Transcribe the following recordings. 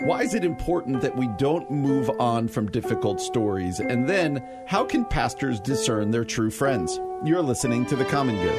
Why is it important that we don't move on from difficult stories? And then, how can pastors discern their true friends? You're listening to The Common Good.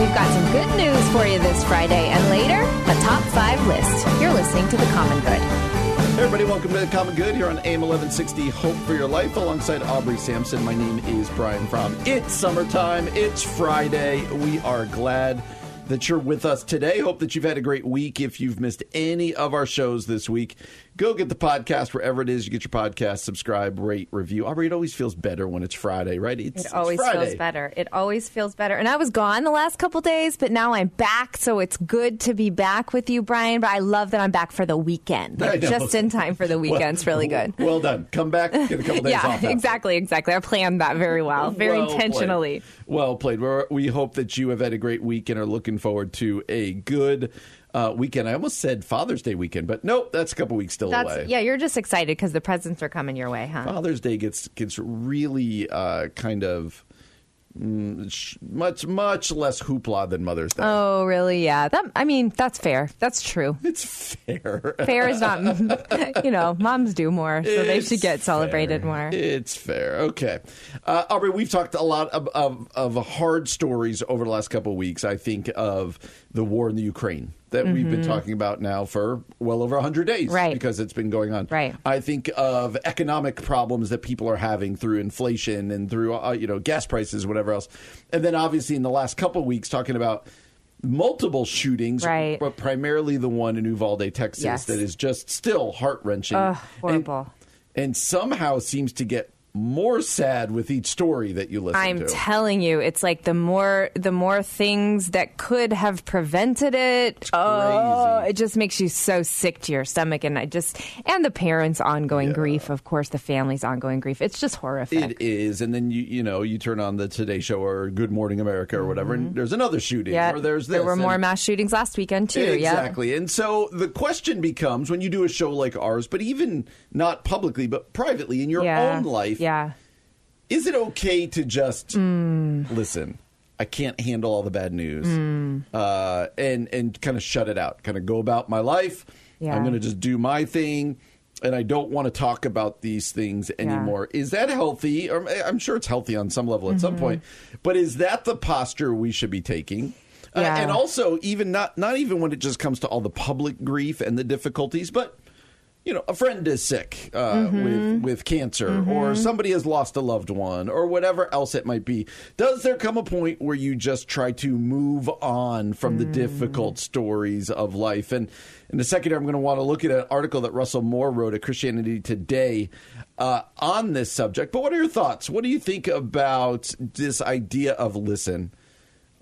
We've got some good news for you this Friday, and later, a top five list. You're listening to The Common Good. Hey everybody, welcome to The Common Good here on AM 1160 Hope for Your Life alongside Aubrey Sampson. My name is Brian Fromm. It's summertime, it's Friday. We are glad that you're with us today. Hope that you've had a great week. If you've missed any of our shows this week, go get the podcast wherever it is you get your podcast. Subscribe, rate, review. Aubrey, it always feels better when it's Friday, right? It's, It always feels better. It always feels better. And I was gone the last couple days, but now I'm back, so it's good to be back with you, Brian. But I love that I'm back for the weekend, know. just in time for the weekend. it's really good. Well done. Come back, get a couple days yeah, off. after. exactly, exactly. I planned that very well, very Well played. intentionally. Well played. We're, we hope that you have had a great week and are looking forward to a good uh, weekend. I almost said Father's Day weekend, but nope, that's a couple weeks still That's away. yeah. You're just excited because the presents are coming your way, huh? Father's Day gets gets really uh, kind of mm, much much less hoopla than Mother's Day. Oh, really? Yeah. That. I mean, that's fair. That's true. It's fair. Fair is not. You know, moms do more, so they should It's get celebrated fair. more. It's fair. Okay. Uh, Aubrey, we've talked a lot of, of, of hard stories over the last couple of weeks. I think of the war in the Ukraine that we've been talking about now for well over 100 days. Mm-hmm. Right. Because it's been going on. Right. I think of economic problems that people are having through inflation and through, uh, you know, gas prices, whatever else. And then obviously in the last couple of weeks talking about multiple shootings, Right. but primarily the one in Uvalde, Texas, Yes. that is just still heart wrenching. Ugh, horrible. And, somehow seems to get more sad with each story that you listen to. I'm telling you, it's like the more the more things that could have prevented it. Oh, crazy. it just makes you so sick to your stomach, and I just and the parents' ongoing grief, of course, the family's ongoing grief. It's just horrific. it is, and then you you know you turn on the Today Show or Good Morning America or whatever, and mm-hmm. there's another shooting, yeah, or there's this. there were more mass shootings last weekend too. Yeah, Exactly. And so the question becomes when you do a show like ours, but even not publicly, but privately in your yeah, own life, Yeah, is it okay to just Mm. listen? I can't handle all the bad news, Mm. uh, and and kind of shut it out. Kind of go about my life. Yeah. I'm going to just do my thing, and I don't want to talk about these things anymore. Is that healthy? Or I'm sure it's healthy on some level at some Mm-hmm. point, but is that the posture we should be taking? Uh, and also, even not not even when it just comes to all the public grief and the difficulties, but you know, a friend is sick uh, Mm-hmm. with with cancer, or somebody has lost a loved one, or whatever else it might be. Does there come a point where you just try to move on from the Mm. difficult stories of life? And in a second, I'm going to want to look at an article that Russell Moore wrote at Christianity Today uh, on this subject. But what are your thoughts? What do you think about this idea of listen?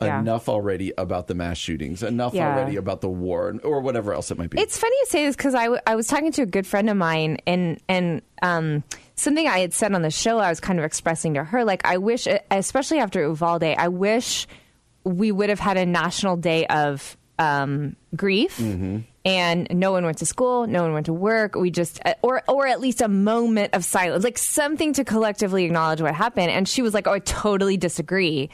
Yeah. Enough already about the mass shootings. Enough Yeah. already about the war, or whatever else it might be. It's funny you say this because I, w- I was talking to a good friend of mine and and um, something I had said on the show I was kind of expressing to her like I wish especially after Uvalde I wish we would have had a national day of um, grief and no one went to school no one went to work we just or or at least a moment of silence like something to collectively acknowledge what happened and she was like oh I totally disagree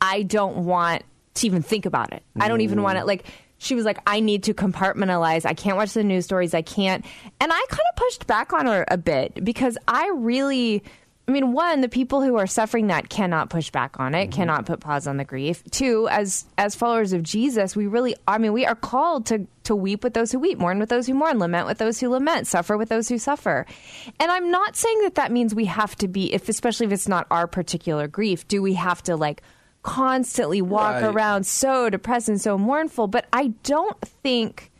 I don't want to even think about it. I don't even want it. Mm. like she was like I need to compartmentalize. I can't watch the news stories. I can't. And I kind of pushed back on her a bit because I really I mean, one, the people who are suffering that cannot push back on it, mm-hmm. cannot put pause on the grief. Two, as as followers of Jesus, we really I mean, we are called to to weep with those who weep, mourn with those who mourn, lament with those who lament, suffer with those who suffer. And I'm not saying that that means we have to be if especially if it's not our particular grief, do we have to like constantly walk Right. around so depressed and so mournful. But I don't think,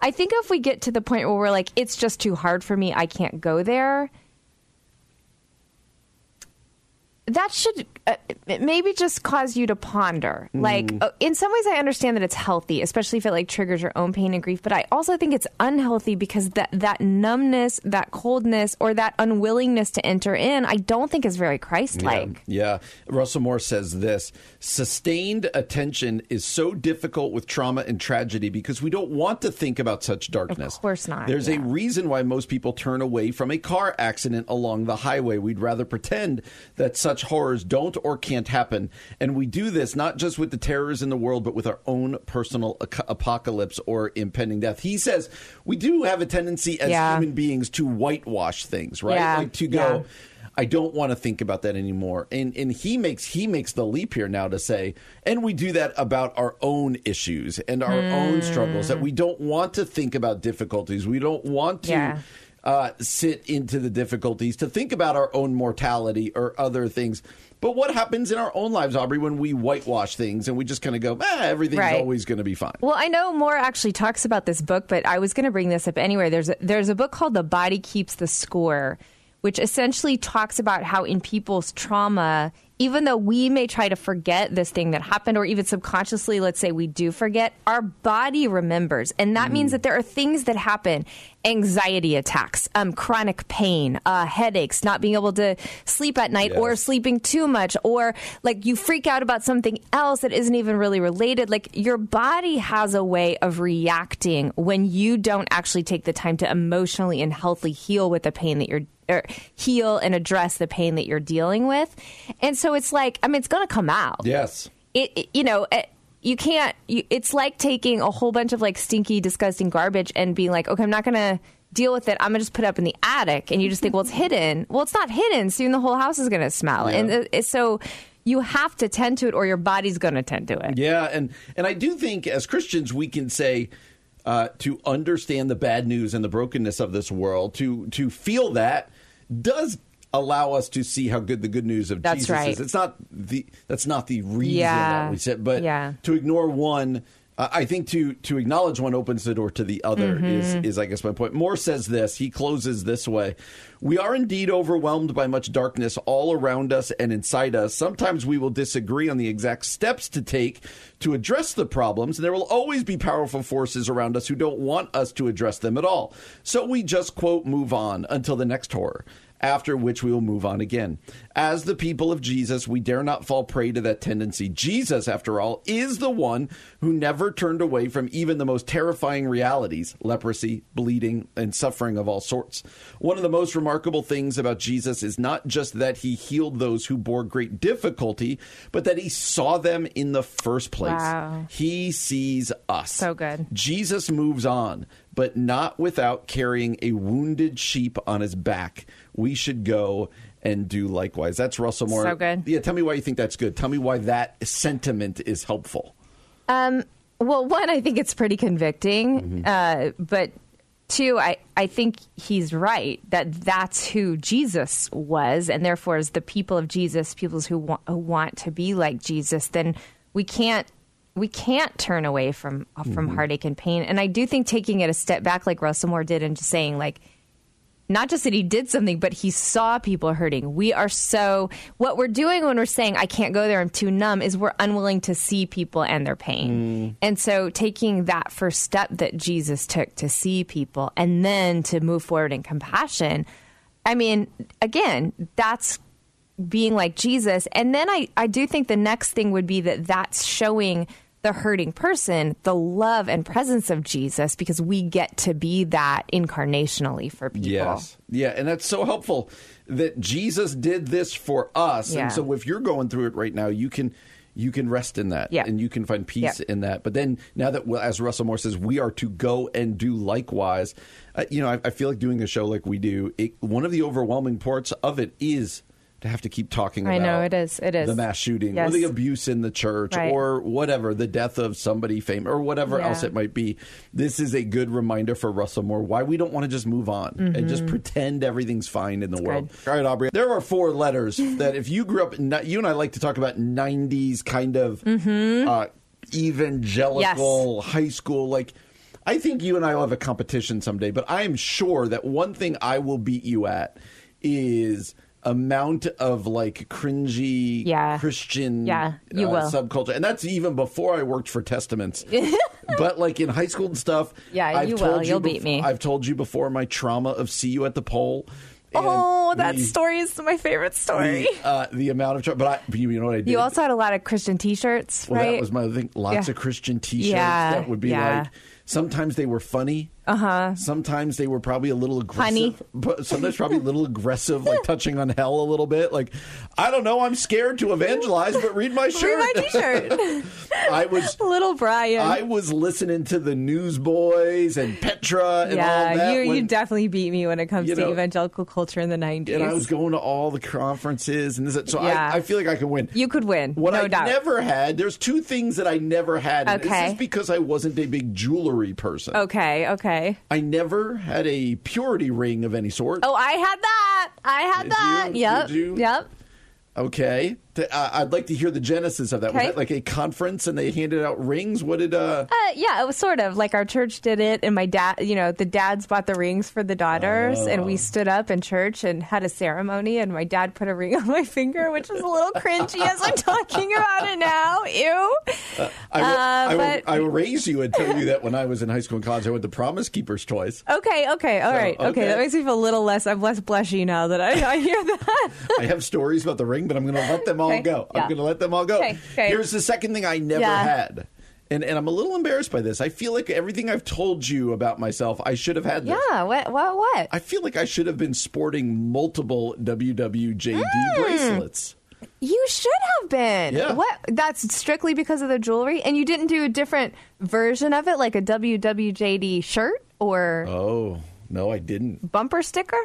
I think if we get to the point where we're like, it's just too hard for me, I can't go there. That should uh, maybe just cause you to ponder. Mm. Like, uh, in some ways, I understand that it's healthy, especially if it like triggers your own pain and grief. But I also think it's unhealthy because that that numbness, that coldness, or that unwillingness to enter in, I don't think is very Christ-like. Yeah. Russell Moore says this sustained attention is so difficult with trauma and tragedy because we don't want to think about such darkness. Of course not, There's a reason why most people turn away from a car accident along the highway. We'd rather pretend that such horrors don't or can't happen. And we do this not just with the terrors in the world, but with our own personal ac- apocalypse or impending death. He says we do have a tendency as Yeah. human beings to whitewash things, right? Yeah, Like to go. yeah. I don't want to think about that anymore. And and he makes he makes the leap here now to say, and we do that about our own issues and our own hmm. struggles that we don't want to think about difficulties. We don't want to Yeah. Uh, sit into the difficulties to think about our own mortality or other things. But what happens in our own lives, Aubrey, when we whitewash things and we just kind of go, ah, everything's Right. always going to be fine? Well, I know Moore actually talks about this book, but I was going to bring this up anyway. There's a, there's a book called The Body Keeps the Score, which essentially talks about how in people's trauma, even though we may try to forget this thing that happened, or even subconsciously, let's say we do forget, our body remembers, and that means that there are things that happen: anxiety attacks, um, chronic pain, uh, headaches, not being able to sleep at night, or sleeping too much, or like you freak out about something else that isn't even really related. Like your body has a way of reacting when you don't actually take the time to emotionally and healthily heal with the pain that you're or heal and address the pain that you're dealing with. And so it's like, I mean, it's going to come out. Yes. It, it- you know, it, you can't, you, it's like taking a whole bunch of like stinky, disgusting garbage and being like, okay, I'm not going to deal with it. I'm going to just put it up in the attic. And you just think, well, it's hidden. Well, it's not hidden. Soon the whole house is going to smell. And uh, so you have to tend to it or your body's going to tend to it. Yeah, and and I do think as Christians we can say uh, to understand the bad news and the brokenness of this world, to to feel that does allow us to see how good the good news of That's Jesus right. is. It's not the that's not the reason Yeah. that we said, but Yeah. to ignore one. I think to to acknowledge one opens the door to the other Mm-hmm. is is I guess my point. Moore says this. He closes this way: We are indeed overwhelmed by much darkness all around us and inside us. Sometimes we will disagree on the exact steps to take to address the problems, and there will always be powerful forces around us who don't want us to address them at all. So we just quote move on until the next horror after which we will move on again. As the people of Jesus, we dare not fall prey to that tendency. Jesus, after all, is the one who never turned away from even the most terrifying realities leprosy, bleeding, and suffering of all sorts. One of the most remarkable things about Jesus is not just that he healed those who bore great difficulty, but that he saw them in the first place. Wow. He sees us. So good. Jesus moves on, but not without carrying a wounded sheep on his back. We should go and do likewise. That's Russell Moore. So good. Yeah, tell me why you think that's good. Tell me why that sentiment is helpful. Um, well, one, I think it's pretty convicting, uh, but two, I, I think he's right that that's who Jesus was, and therefore, as the people of Jesus, people who want, who want to be like Jesus, then we can't we can't turn away from from mm-hmm. heartache and pain. And I do think taking it a step back, like Russell Moore did, and just saying like not just that he did something, but he saw people hurting. We are so what we're doing when we're saying I can't go there, I'm too numb, is we're unwilling to see people and their pain. Mm. And so taking that first step that Jesus took to see people and then to move forward in compassion, I mean, again, that's being like Jesus. And then I, I do think the next thing would be that that's showing the hurting person the love and presence of Jesus because we get to be that incarnationally for people. Yes. Yeah, and that's so helpful that Jesus did this for us. Yeah. And so if you're going through it right now, you can you can rest in that Yeah. and you can find peace Yeah. in that. But then now that well, as Russell Moore says, we are to go and do likewise. Uh, you know, I, I feel like doing a show like we do, it, one of the overwhelming parts of it is to have to keep talking about, I know, it is, it is. the mass shooting Yes. or the abuse in the church Right. or whatever, the death of somebody famous or whatever Yeah. else it might be. This is a good reminder for Russell Moore why we don't want to just move on and just pretend everything's fine in the world. All right, Aubrey. There are four letters that if you grew up, you and I like to talk about '90s kind of uh, evangelical high school, like. I think you and I will have a competition someday, but I am sure that one thing I will beat you at is amount of like cringy Yeah. Christian Yeah, you uh, will. subculture, and that's even before I worked for Testaments. but like in high school and stuff, Yeah, I've you told will. You'll beat me. I've told you before my trauma of "See You at the Pole." Oh, that the- story is my favorite story. The, uh, the amount of tra- but I, you know what I did? You also had a lot of Christian T-shirts, well, right? that was my thing. Lots Yeah. of Christian T-shirts Yeah, that would be yeah. like. Sometimes they were funny. Uh huh. Sometimes they were probably a little aggressive. Funny. But sometimes probably a little aggressive, like touching on hell a little bit. Like, I don't know. I'm scared to evangelize, but read my shirt. Read my T-shirt, I was. little Brian. I was listening to the Newsboys and Petra and all yeah, that. you you definitely beat me when it comes You to know, evangelical culture in the nineties. and I was going to all the conferences and this. So Yeah. I, I feel like I can win. You could win, What no I doubt. never had. There's two things that I never had. And Okay. This is because I wasn't a big jewelry person. Okay, okay. I never had a purity ring of any sort. Oh, I had that. I had Did that. you? Yep. Did you? Yep. Okay. Uh, I'd like to hear the genesis of that. Was that like a conference and they handed out rings? What did uh? Uh, yeah, it was sort of like our church did it, and my dad, you know, the dads bought the rings for the daughters, and Oh. we stood up in church and had a ceremony, and my dad put a ring on my finger, which is a little cringy as I'm talking about it now. Ew. I will, I, will, I will raise you and tell you that when I was in high school and college, I went to Promise Keepers toys. Okay, okay, all So, right, okay. okay. That makes me feel a little less. I'm less blushy now that I, I hear that. I have stories about the ring, but I'm going to let them all Okay, go. I'm going to let them all go. Okay, okay. Here's the second thing I never Yeah. had. And, and I'm a little embarrassed by this. I feel like everything I've told you about myself, I should have had this. yeah. What? What? What? I feel like I should have been sporting multiple WWJD Hmm. bracelets. You should have been. Yeah. What? That's strictly because of the jewelry, and you didn't do a different version of it, like a WWJD shirt or Oh, no, I didn't. bumper sticker.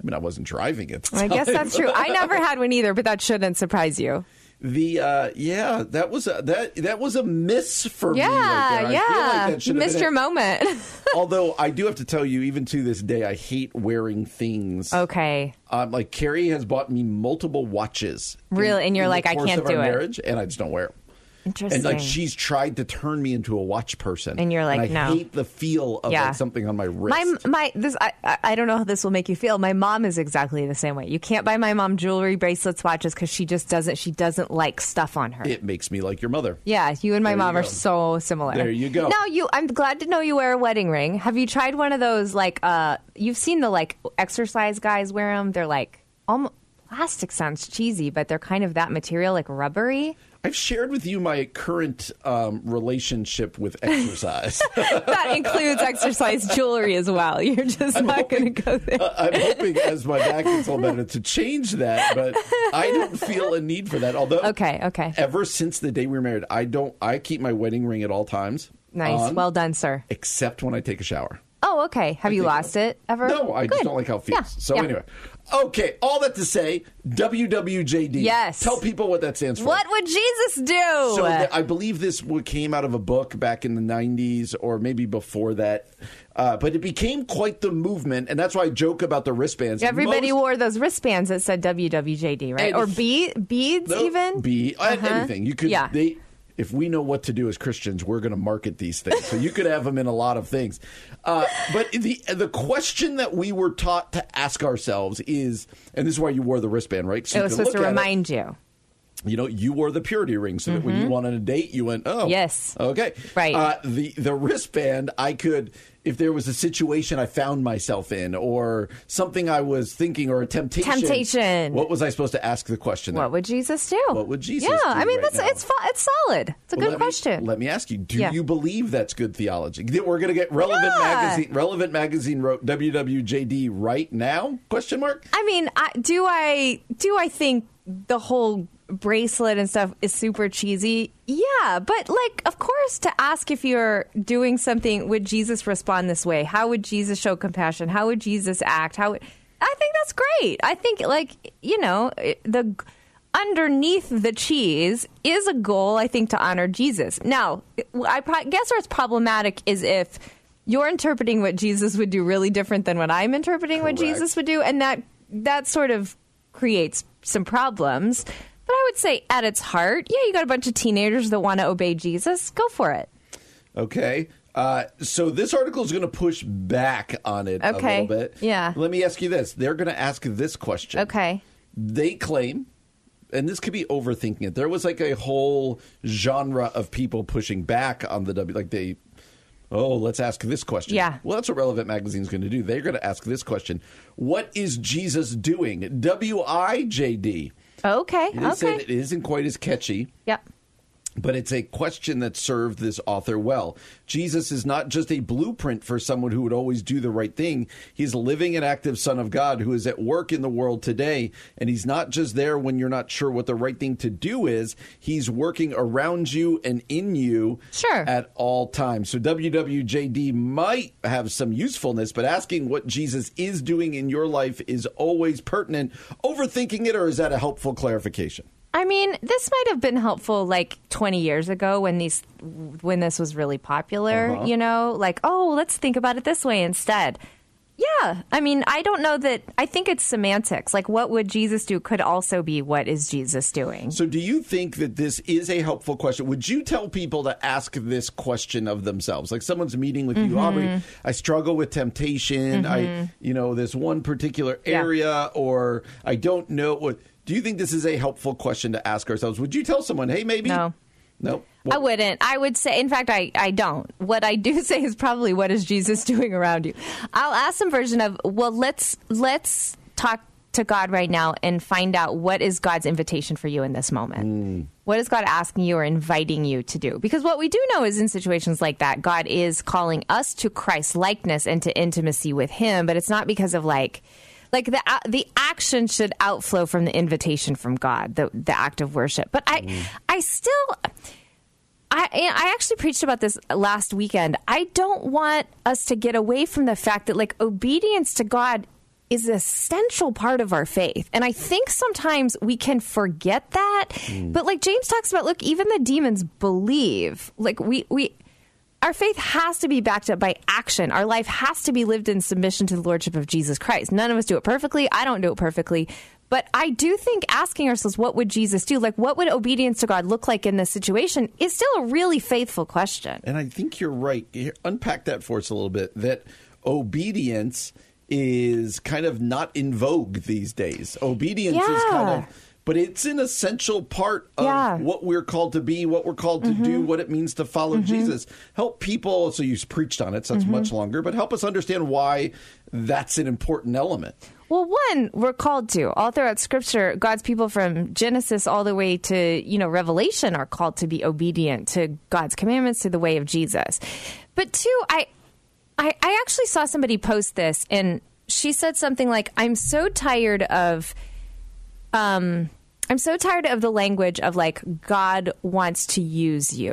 I mean, I wasn't driving it. I guess that's true. I never had one either, but that shouldn't surprise you. The uh, yeah, that was a, that that was a miss for Yeah, me. Right. I yeah. like Missed your it. moment. Although I do have to tell you, even to this day, I hate wearing things. okay. Um, like Carrie has bought me multiple watches. in- Really? And you're in like, I can't do it. Marriage, and I just don't wear it. Interesting. And like she's tried to turn me into a watch person, And you're like, I no. hate the feel of Yeah. like something on my wrist. my my this I I- I don't know how this will make you feel. My mom is exactly the same way. You can't buy my mom jewelry, bracelets, watches because she just doesn't. She doesn't like stuff on her. it makes me like your mother. Yeah, you and my There mom are so similar. There you go. Now you I'm glad to know you wear a wedding ring. Have you tried one of those like uh you've seen the like exercise guys wear them? They're like almost plastic sounds cheesy, but they're kind of that material like rubbery. I've shared with you my current um, relationship with exercise. That includes exercise jewelry as well. You're just not going to go there. I'm hoping as my back gets all better to change that, but I don't feel a need for that. Although, Okay, okay. ever since the day we were married, I don't. I keep my wedding ring at all times. Nice. on, Well done, sir. except when I take a shower. Oh, okay. Have you lost it ever? No, I just don't like how it feels. Yeah, So yeah. anyway, okay. All that to say, WWJD. Yes. Tell people what that stands for. What would Jesus do? So th- I believe this came out of a book back in the 90s or maybe before that. Uh, but it became quite the movement, and that's why I joke about the wristbands. Everybody Most- wore those wristbands that said WWJD, right? Or be- beads, No, even? be uh, Uh-huh. anything. You could. Yeah. They, if we know what to do as Christians, we're going to market these things. So you could have them in a lot of things. Uh, but the the question that we were taught to ask ourselves is, and this is why you wore the wristband, right? So it was supposed to at it. remind you. you know, you wore the purity ring so that when you went on a date, you went, oh, Yes. okay, Right. Uh, the the wristband, I could, if there was a situation I found myself in, or something I was thinking, or a temptation. Temptation. What was I supposed to ask the question? there? What would Jesus do? What would Jesus Yeah, do I mean right that's now? it's it's solid. It's a Well, good let me- question. let me ask you: Do Yeah. you believe that's good theology? That We're going to get relevant Yeah. magazine. Relevant magazine wrote WWJD right now? Question mark. I mean, I, do I do I think the whole bracelet and stuff is super cheesy? Yeah, but like, of course, to ask if you're doing something, would Jesus respond this way? How would Jesus show compassion? How would Jesus act? How would I think that's great. I think like you know the underneath the cheese is a goal. I think to honor Jesus. Now, I pro- guess where it's problematic is if. You're interpreting what Jesus would do really different than what I'm interpreting what Jesus would do, and that that sort of creates some problems. But I would say at its heart, yeah, you got a bunch of teenagers that want to obey Jesus. Go for it. Okay. Uh, so this article is going to push back on it a Okay. little bit. Yeah. Let me ask you this: They're going to ask this question. Okay. they claim, and this could be overthinking it. There was like a whole genre of people pushing back on the W, like they. Oh, let's ask this question. Yeah. Well, that's what Relevant Magazine's going to do. They're going to ask this question What is Jesus doing? W I J D. Okay. It Okay. it isn't quite as catchy Yep. But it's a question that served this author well. Jesus is not just a blueprint for someone who would always do the right thing. He's a living and active Son of God who is at work in the world today. And he's not just there when you're not sure what the right thing to do is. He's working around you and in you Sure. at all times. So WWJD might have some usefulness, but asking what Jesus is doing in your life is always pertinent. Overthinking it, or is that a helpful clarification? I mean, this might have been helpful like 20 years ago when these when this was really popular, Uh-huh. you know, like, oh, let's think about it this way instead. Yeah, I mean, I don't know that I think it's semantics. Like what would Jesus do could also be what is Jesus doing? So, do you think that this is a helpful question? Would you tell people to ask this question of themselves? Like someone's meeting with Mm-hmm. you, Aubrey. I struggle with temptation. I, you know, this one particular Yeah. area, or I don't know what. Do you think this is a helpful question to ask ourselves? Would you tell someone, hey, maybe? No. No. I wouldn't. I would say, in fact, I, I don't. What I do say is probably what is Jesus doing around you. I'll ask some version of, well, let's let's talk to God right now and find out what is God's invitation for you in this moment. Mm. What is God asking you or inviting you to do? Because what we do know is in situations like that, God is calling us to Christ likeness and to intimacy with Him, but it's not because of like like the uh, the action should outflow from the invitation from God, the the act of worship. But I mm. I still I, I actually preached about this last weekend. I don't want us to get away from the fact that like obedience to God is an essential part of our faith. And I think sometimes we can forget that. Mm. But like James talks about, look, even the demons believe. Like we we our faith has to be backed up by action. Our life has to be lived in submission to the lordship of Jesus Christ. None of us do it perfectly. I don't do it perfectly. But I do think asking ourselves, what would Jesus do? Like, what would obedience to God look like in this situation is still a really faithful question. And I think you're right. Unpack that for us a little bit. That obedience is kind of not in vogue these days. Obedience is kind of, but it's an essential part of Yeah. what we're called to be, what we're called to do, mm-hmm. what it means to follow mm-hmm. Jesus. Help people. So you preached on it, so it's mm-hmm. much longer, but help us understand why that's an important element. Well, one, we're called to. All throughout Scripture, God's people from Genesis all the way to, you know, Revelation are called to be obedient to God's commandments, to the way of Jesus. But two, I, I, I actually saw somebody post this, and she said something like, "I'm so tired of." Um I'm so tired of the language of like God wants to use you.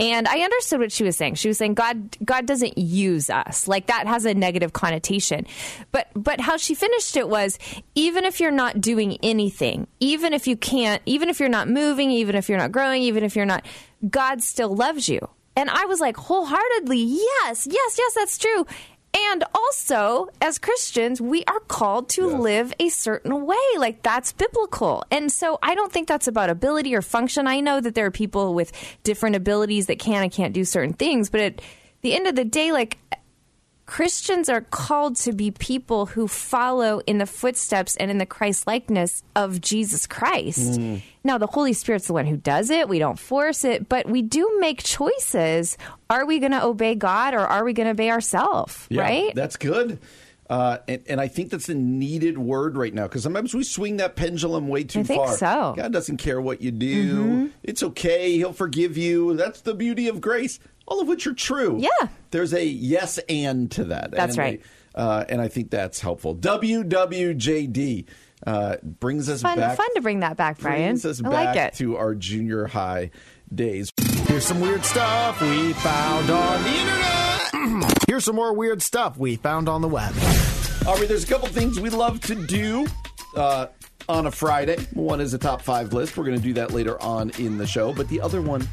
And I understood what she was saying. She was saying God God doesn't use us. Like that has a negative connotation. But but how she finished it was even if you're not doing anything, even if you can't, even if you're not moving, even if you're not growing, even if you're not God still loves you. And I was like wholeheartedly, yes, yes, yes, that's true. And also, as Christians, we are called to live a certain way. Like that's biblical. And so I don't think that's about ability or function. I know that there are people with different abilities that can and can't do certain things, but at the end of the day, like Christians are called to be people who follow in the footsteps and in the Christ likeness of Jesus Christ. Mm. Now, the Holy Spirit's the one who does it. We don't force it, but we do make choices. Are we going to obey God or are we going to obey ourselves? Yeah, right? That's good. Uh, and, and I think that's a needed word right now because sometimes we swing that pendulum way too I think far. so. God doesn't care what you do. Mm-hmm. It's okay. He'll forgive you. That's the beauty of grace, all of which are true. Yeah. There's a yes and to that. That's And right. Uh, and I think that's helpful. WWJD uh, brings us fun, back. fun to bring that back, Brian. Brings us I back like it. to our junior high days. Here's some weird stuff we found on the internet. Here's some more weird stuff we found on the web. Aubrey, there's a couple things we love to do uh, on a Friday. One is a top five list. We're going to do that later on in the show. But the other one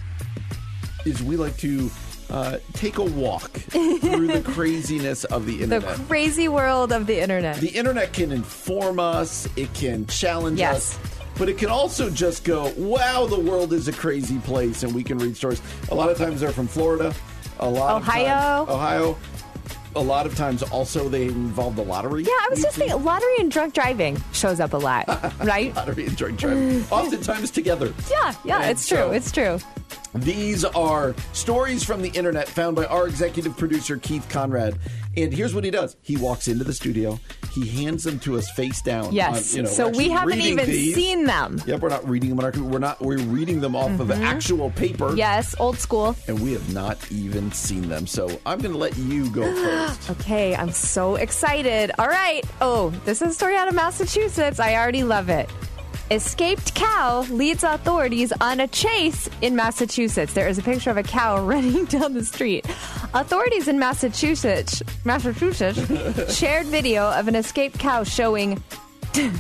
is we like to uh, take a walk through the craziness of the internet. the crazy world of the internet. the internet can inform us, it can challenge Yes. us. But it can also just go, wow, the world is a crazy place, and we can read stories. A lot of times they're from Florida, a lot Ohio. times, Ohio. a lot of times also they involve the lottery. Yeah, I was just thinking lottery and drunk driving shows up a lot, right? lottery and drunk driving, oftentimes together. Yeah, yeah, And it's true. so- It's true. These are stories from the internet found by our executive producer, Keith Conrad. And here's what he does he walks into the studio, he hands them to us face down. Yes. on- you know, so we haven't even these. seen them. Yep, we're not reading them on our We're not. We're reading them off of mm-hmm. actual paper. Yes, old school. And we have not even seen them. So I'm going to let you go first. Okay, I'm so excited. All right. Oh, this is a story out of Massachusetts. I already love it. Escaped cow leads authorities on a chase in Massachusetts. There is a picture of a cow running down the street. Authorities in Massachusetts, Massachusetts, shared video of an escaped cow showing You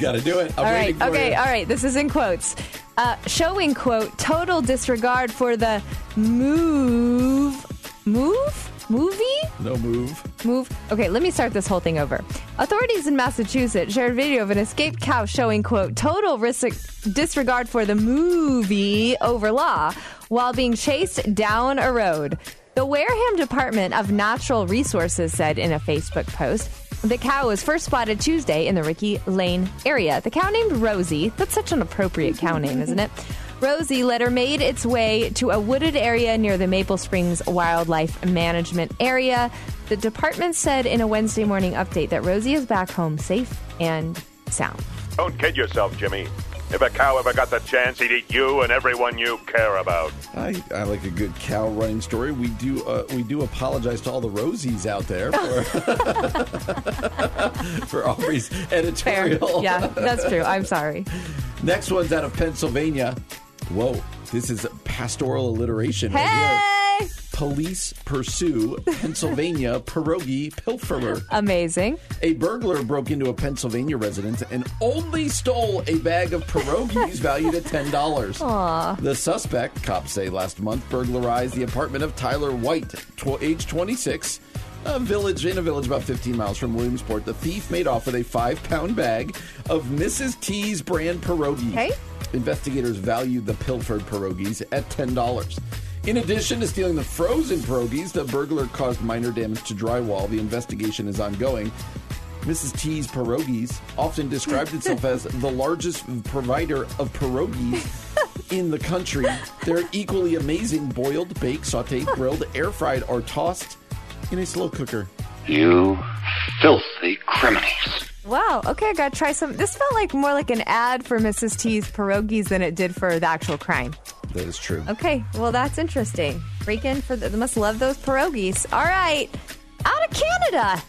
got to do it. I'm all right. Okay. you. All right. This is in quotes. Uh, showing quote total disregard for the move, move, movie, No move. move. Okay. Let me start this whole thing over. Authorities in Massachusetts shared video of an escaped cow showing quote total risk- disregard for the movie over law while being chased down a road. The Wareham Department of Natural Resources said in a Facebook post. The cow was first spotted Tuesday in the Ricky Lane area. The cow named Rosie, that's such an appropriate cow name, isn't it? Rosie letter made its way to a wooded area near the Maple Springs Wildlife Management Area. The department said in a Wednesday morning update that Rosie is back home safe and sound. Don't kid yourself, Jimmy. If a cow ever got the chance, he'd eat you and everyone you care about. I, I like a good cow running story. We do uh, we do apologize to all the Rosies out there for, for Aubrey's Fair. editorial. Yeah, that's true. I'm sorry. Next one's out of Pennsylvania. Whoa, this is pastoral alliteration. right here. Hey! Police pursue Pennsylvania pierogi pilferer. Amazing. A burglar broke into a Pennsylvania residence and only stole a bag of pierogies valued at ten dollars. Aww. The suspect, cops say last month, burglarized the apartment of Tyler White, tw- age 26. A village in a village about 15 miles from Williamsport. The thief made off with a five-pound bag of Mrs. T's brand pierogies. Okay. Investigators valued the pilfered pierogies at ten dollars. In addition to stealing the frozen pierogies, the burglar caused minor damage to drywall. The investigation is ongoing. Mrs. T's Pierogies often described itself as the largest provider of pierogies in the country. They're equally amazing boiled, baked, sauteed, grilled, air fried, or tossed in a slow cooker. You filthy criminals. Wow. Okay, I gotta try some. This felt like more like an ad for Mrs. T's pierogies than it did for the actual crime. That is true. Okay, well that's interesting. Freaking for the, they must love those pierogies. All right, out of Canada.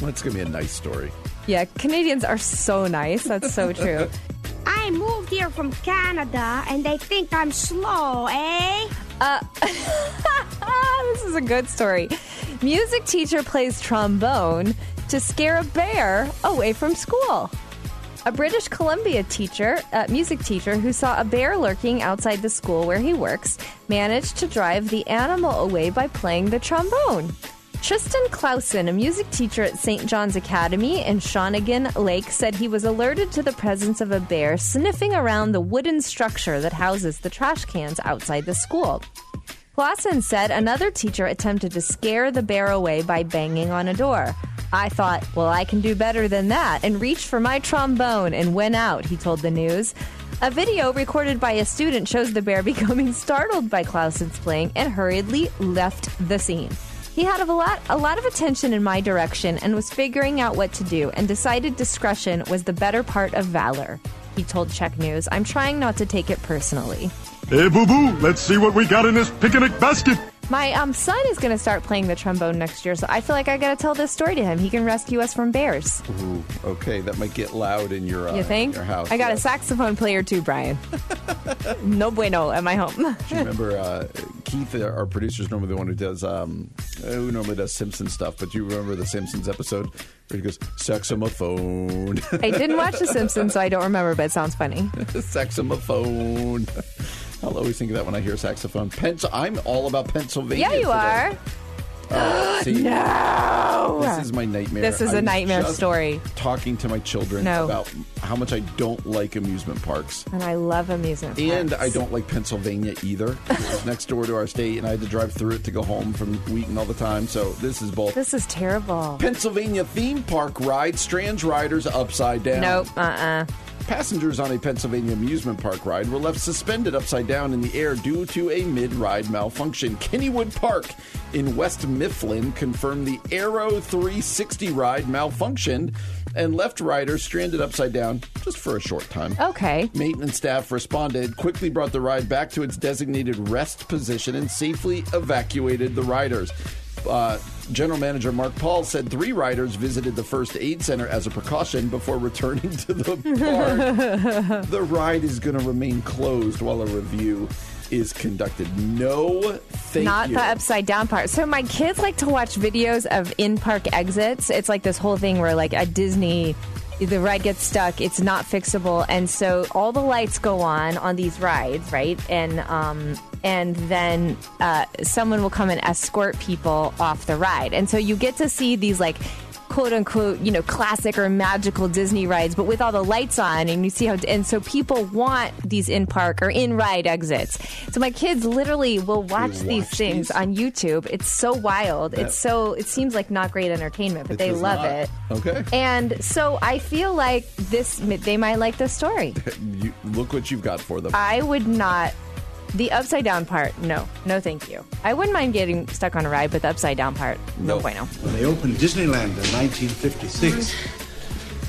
Well, it's going to be a nice story. Yeah, Canadians are so nice. That's so true. I moved here from Canada and they think I'm slow, eh? Uh, this is a good story. Music teacher plays trombone to scare a bear away from school. A British Columbia teacher, uh, music teacher, who saw a bear lurking outside the school where he works, managed to drive the animal away by playing the trombone. Tristan Clausen, a music teacher at St. John's Academy in Shawnigan Lake, said he was alerted to the presence of a bear sniffing around the wooden structure that houses the trash cans outside the school. Clausen said another teacher attempted to scare the bear away by banging on a door. I thought, well, I can do better than that, and reached for my trombone and went out, he told the news. A video recorded by a student shows the bear becoming startled by Clausen's playing and hurriedly left the scene. He had a lot, a lot of attention in my direction and was figuring out what to do, and decided discretion was the better part of valor. He told Czech News, I'm trying not to take it personally. Hey, boo boo, let's see what we got in this picnic basket. My um, son is going to start playing the trombone next year, so I feel like I got to tell this story to him. He can rescue us from bears. Ooh, okay, that might get loud in your, uh, You think? your house. I got a saxophone player too, Brian. no bueno at my home. Do you remember uh, Keith, our producer, is normally the one who does um, uh, who normally does Simpson stuff, but do you remember the Simpsons episode where he goes saxophone, I didn't watch The Simpsons, so I don't remember, but it sounds funny. saxophone. I'll always think of that when I hear saxophone. Pens- I'm all about Pennsylvania. Yeah, you today. are. Uh, see, No. This is my nightmare. This is I a just story. Talking to my children No. about how much I don't like amusement parks. And I love amusement parks. And. I don't like Pennsylvania either. It's next door to our state, and I had to drive through it to go home from Wheaton all the time. So this is both. This is terrible. Pennsylvania theme park ride strands riders upside down. Nope. Uh uh Passengers on a Pennsylvania amusement park ride were left suspended upside down in the air due to a mid ride malfunction. Kennywood Park in West Mifflin confirmed the Aero 360 ride malfunctioned and left riders stranded upside down just for a short time. Okay. Maintenance staff responded, quickly brought the ride back to its designated rest position, and safely evacuated the riders. Uh, General Manager Mark Paul said three riders visited the first aid center as a precaution before returning to the park. the ride is going to remain closed while a review is conducted. No, thank Not you. the upside down part. So my kids like to watch videos of in park exits. It's like this whole thing where like at Disney the ride gets stuck, it's not fixable, and so all the lights go on on these rides, right? And um and then uh, someone will come and escort people off the ride. And so you get to see these like quote unquote, you know, classic or magical Disney rides, but with all the lights on, and you see how, and so people want these in park or in ride exits. So my kids literally will watch, these watch things these? on YouTube. It's so wild. That- It's so, it seems like not great entertainment, but they love not. it. Okay. And so I feel like this, they might like this story. You, look what you've got for them. I would not. The upside down part, no, no, thank you. I wouldn't mind getting stuck on a ride, but the upside down part, no, No. bueno. When they opened Disneyland in 1956,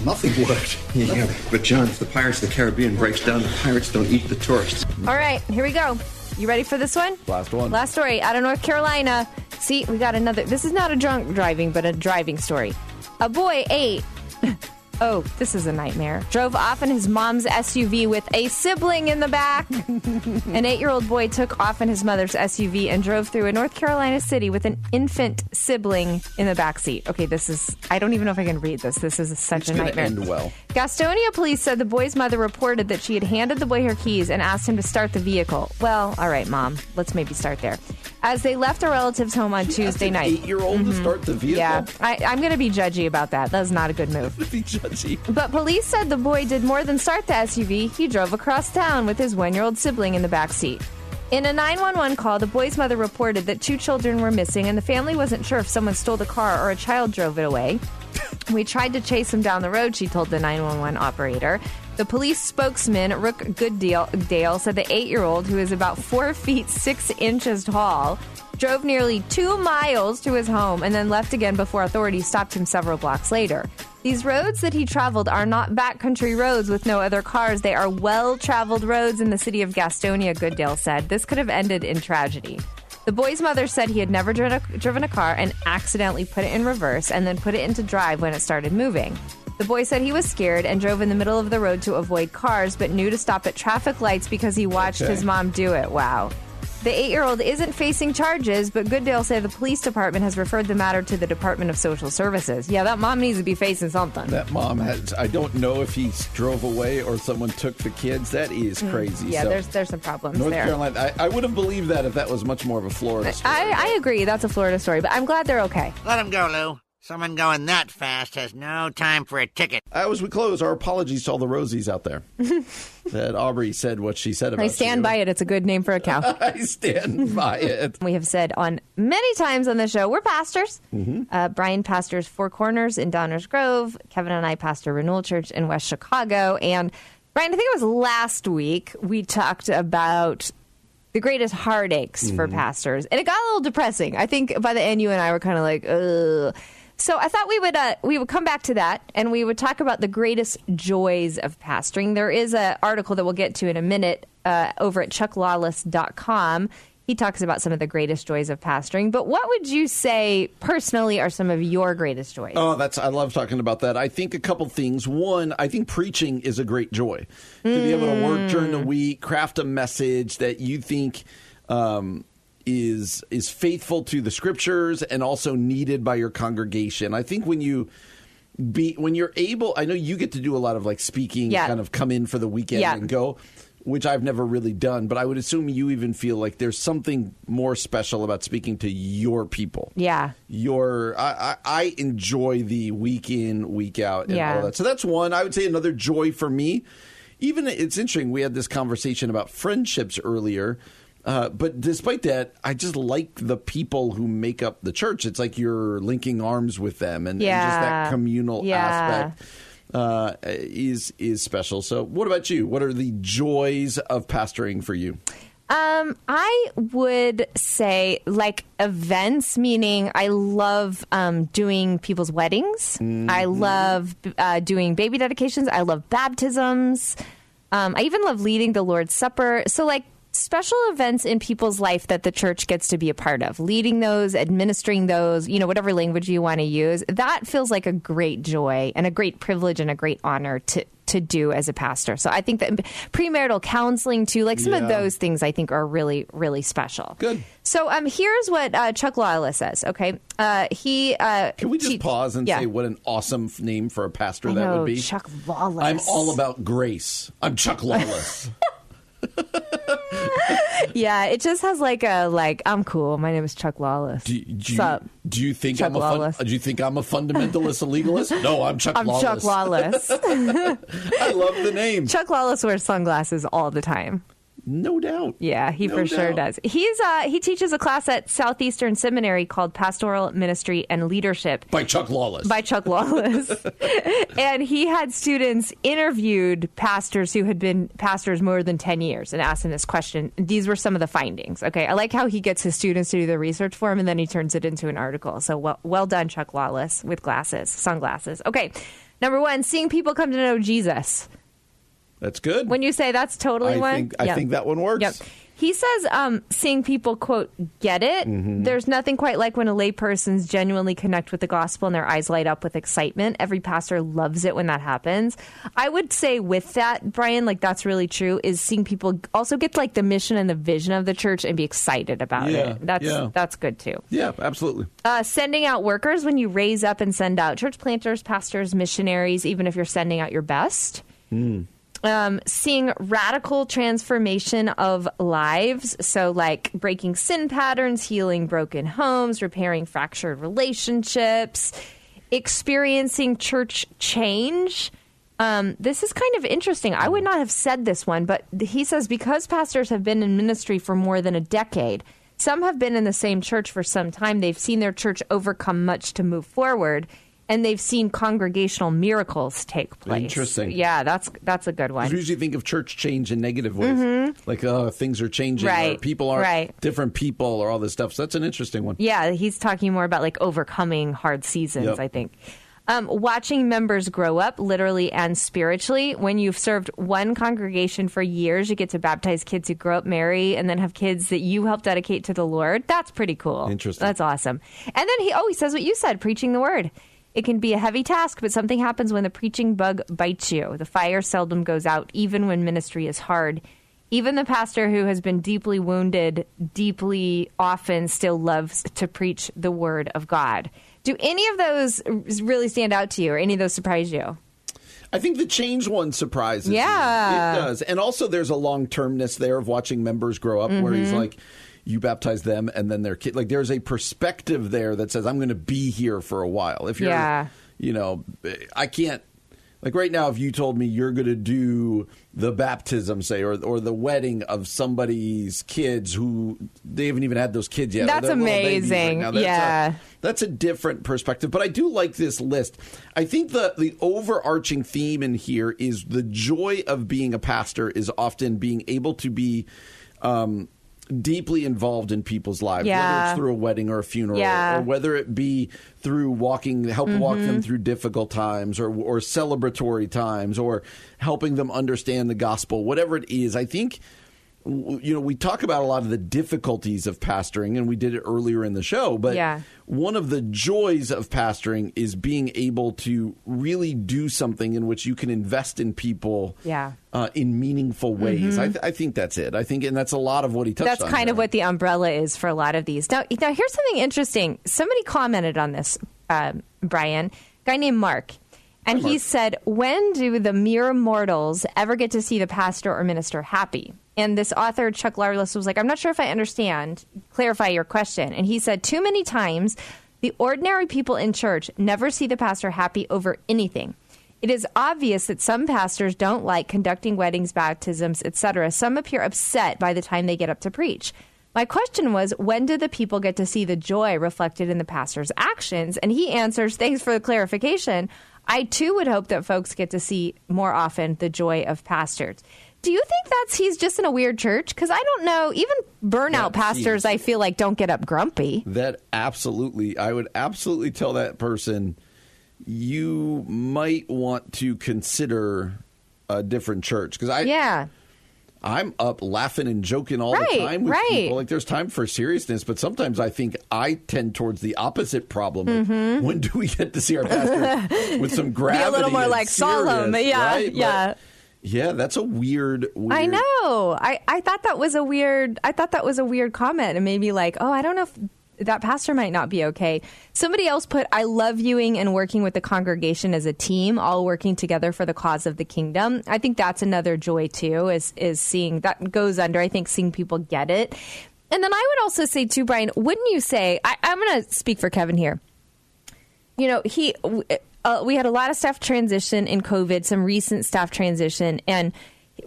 nothing worked. Yeah, but John, if the Pirates of the Caribbean breaks down, the pirates don't eat the tourists. All right, here we go. You ready for this one? Last one. Last story out of North Carolina. See, we got another. This is not a drunk driving, but a driving story. A boy ate. Oh, this is a nightmare. Drove off in his mom's SUV with a sibling in the back. an eight year old boy took off in his mother's SUV and drove through a North Carolina city with an infant sibling in the back seat. Okay, this is. I don't even know if I can read this. This is such it's a going to nightmare. end well. Gastonia police said the boy's mother reported that she had handed the boy her keys and asked him to start the vehicle. Well, all right, mom, let's maybe start there. As they left a relative's home on Tuesday night. Eight year old to mm-hmm. start the vehicle? Yeah, I, I'm going to be judgy about that. That's not a good move. But police said the boy did more than start the SUV. He drove across town with his one year old sibling in the back seat. In a 911 call, the boy's mother reported that two children were missing and the family wasn't sure if someone stole the car or a child drove it away. We tried to chase him down the road, she told the 911 operator. The police spokesman, Rook Goodale, Dale, said the eight year old, who is about four feet six inches tall, drove nearly two miles to his home and then left again before authorities stopped him several blocks later. These roads that he traveled are not backcountry roads with no other cars. They are well traveled roads in the city of Gastonia, Goodale said. This could have ended in tragedy. The boy's mother said he had never driven a, driven a car and accidentally put it in reverse and then put it into drive when it started moving. The boy said he was scared and drove in the middle of the road to avoid cars, but knew to stop at traffic lights because he watched Okay. his mom do it. Wow. The eight year old isn't facing charges, but Goodale said the police department has referred the matter to the Department of Social Services. Yeah, that mom needs to be facing something. That mom has. I don't know if he drove away or someone took the kids. That is crazy. Mm, yeah, So, there's there's some problems North there. Carolina. I, I would have believed that if that was much more of a Florida story. I, I agree. That's a Florida story, but I'm glad they're okay. Let him go, Lou. Someone going that fast has no time for a ticket. As we close, our apologies to all the Rosies out there. that Aubrey said what she said about I stand you. by it. It's a good name for a cow. I stand by it. We have said on many times on the show, we're pastors. Mm-hmm. Uh, Brian pastors Four Corners in Downers Grove. Kevin and I pastor Renewal Church in West Chicago. And Brian, I think it was last week we talked about the greatest heartaches for Mm-hmm. pastors, and it got a little depressing. I think by the end, you and I were kind of like, ugh. So I thought we would uh, we would come back to that, and we would talk about the greatest joys of pastoring. There is an article that we'll get to in a minute uh, over at chucklawless.com. He talks about some of the greatest joys of pastoring. But what would you say personally are some of your greatest joys? Oh, that's I love talking about that. I think a couple things. One, I think preaching is a great joy to be able to work during the week, craft a message that you think um, is is faithful to the scriptures and also needed by your congregation. I think when you be when you're able, I know you get to do a lot of like speaking, Yeah. kind of come in for the weekend Yeah. and go. which I've never really done, but I would assume you even feel like there's something more special about speaking to your people. Yeah. Your, I, I, I enjoy the week in, week out, and Yeah. all that. So that's one. I would say another joy for me. Even it's interesting. We had this conversation about friendships earlier. Uh, but despite that, I just like the people who make up the church. It's like you're linking arms with them, and, and just that communal Yeah. aspect uh, is is special. So, what about you? What are the joys of pastoring for you? Um, I would say like events, meaning I love um, doing people's weddings. I love uh, doing baby dedications. I love baptisms. Um, I even love leading the Lord's Supper. So like special events in people's life that the church gets to be a part of, leading those, administering those, you know, whatever language you want to use. That feels like a great joy and a great privilege and a great honor to to do as a pastor. So I think that premarital counseling too, like some of those things I think are really, really special. Good. So um, here's what uh, Chuck Lawless says. Okay, uh, he uh, Can we just pause and yeah. say what an awesome name for a pastor that would be? Chuck Lawless. I'm all about grace. I'm Chuck Lawless. yeah, it just has like a like I'm cool. My name is Chuck Lawless. do, do you, do you think Chuck I'm a fun, do you think I'm a fundamentalist, a legalist? No, I'm Chuck I'm Lawless. Chuck Lawless. I love the name. Chuck Lawless wears sunglasses all the time. No doubt. Yeah, he No for sure does. He's uh, he teaches a class at Southeastern Seminary called Pastoral Ministry and Leadership. By Chuck Lawless. by Chuck Lawless. and he had students interviewed pastors who had been pastors more than 10 years and asked them this question. These were some of the findings. Okay. I like how he gets his students to do the research for him and then he turns it into an article. So well, well done, Chuck Lawless, with glasses, sunglasses. Okay. Number one, seeing people come to know Jesus. That's good. When you say that's totally I one, think I Yep. think that one works. Yep. He says, um, seeing people, quote, get it. Mhm. There's nothing quite like when a layperson's genuinely connect with the gospel and their eyes light up with excitement. Every pastor loves it when that happens. I would say with that, Brian, like that's really true, is seeing people also get like the mission and the vision of the church and be excited about Yeah, it. That's yeah. that's good too. Yeah, absolutely. Uh, sending out workers when you raise up and send out church planters, pastors, missionaries, even if you're sending out your best um, seeing radical transformation of lives. So, like breaking sin patterns, healing broken homes, repairing fractured relationships, experiencing church change. Um, this is kind of interesting. I would not have said this one, but he says because pastors have been in ministry for more than a decade, some have been in the same church for some time. They've seen their church overcome much to move forward, and they've seen congregational miracles take place. Interesting. Yeah, that's that's a good one. We usually think of church change in negative ways, Mhm. like oh, things are changing, or Right, people aren't right. different people, or all this stuff. So that's an interesting one. Yeah, he's talking more about like overcoming hard seasons, Yep. I think. Um, watching members grow up, literally and spiritually. When you've served one congregation for years, you get to baptize kids who grow up, marry, and then have kids that you help dedicate to the Lord. That's pretty cool. Interesting. That's awesome. And then he, oh, he says what you said, preaching the word. It can be a heavy task, but something happens when the preaching bug bites you. The fire seldom goes out, even when ministry is hard. Even the pastor who has been deeply wounded, deeply often still loves to preach the word of God. Do any of those really stand out to you, or any of those surprise you? I think the change one surprises. me. Yeah. it does, and also there's a long termness there of watching members grow up, where he's Mhm. like. You baptize them and then their kid. Like there's a perspective there that says I'm going to be here for a while. If you're, Yeah. you know, I can't. Like right now, if you told me you're going to do the baptism, say, or or the wedding of somebody's kids who they haven't even had those kids yet, That's they're little babies right amazing. now, that's a- Yeah. that's a different perspective, but I do like this list. I think the the overarching theme in here is the joy of being a pastor is often being able to be um, deeply involved in people's lives, whether it's through a wedding or a funeral, Yeah. or whether it be through walking, help walk Mhm. them through difficult times, or or celebratory times, or helping them understand the gospel, whatever it is. I think you know, we talk about a lot of the difficulties of pastoring, and we did it earlier in the show. But Yeah. one of the joys of pastoring is being able to really do something in which you can invest in people Yeah. uh, in meaningful ways. Mhm. I, th- I think that's it. I think, and that's a lot of what he touched That's on. kind there. of what the umbrella is for a lot of these. Now, now here's something interesting. Somebody commented on this, um, Brian, a guy named Mark. And he said, When do the mere mortals ever get to see the pastor or minister happy? And this author, Chuck Lawless, was like, I'm not sure if I understand. Clarify your question. And he said, Too many times, the ordinary people in church never see the pastor happy over anything. It is obvious that some pastors don't like conducting weddings, baptisms, etc. Some appear upset by the time they get up to preach. My question was, when do the people get to see the joy reflected in the pastor's actions? And he answers, thanks for the clarification. I too would hope that folks get to see more often the joy of pastors. Do you think that's he's just in a weird church? Because I don't know. Even burnout Yeah, pastors, I feel like, don't get up grumpy. That absolutely, I would absolutely tell that person you might want to consider a different church because I Yeah. I'm up laughing and joking all Right, the time with right. people. Like there's time for seriousness, but sometimes I think I tend towards the opposite problem. Mhm. When do we get to see our pastor with some gravity? Be a little more like solemn. serious, Yeah, right? But, yeah. That's a weird. weird I know. I, I thought that was a weird. I thought that was a weird comment, and maybe like, oh, I don't know if that pastor might not be okay. Somebody else put, I love viewing and working with the congregation as a team, all working together for the cause of the kingdom. I think that's another joy too. Is is seeing that goes under. I think seeing people get it. And then I would also say too, Brian, wouldn't you say? I, I'm going to speak for Kevin here you know, he uh, we had a lot of staff transition in COVID, some recent staff transition, and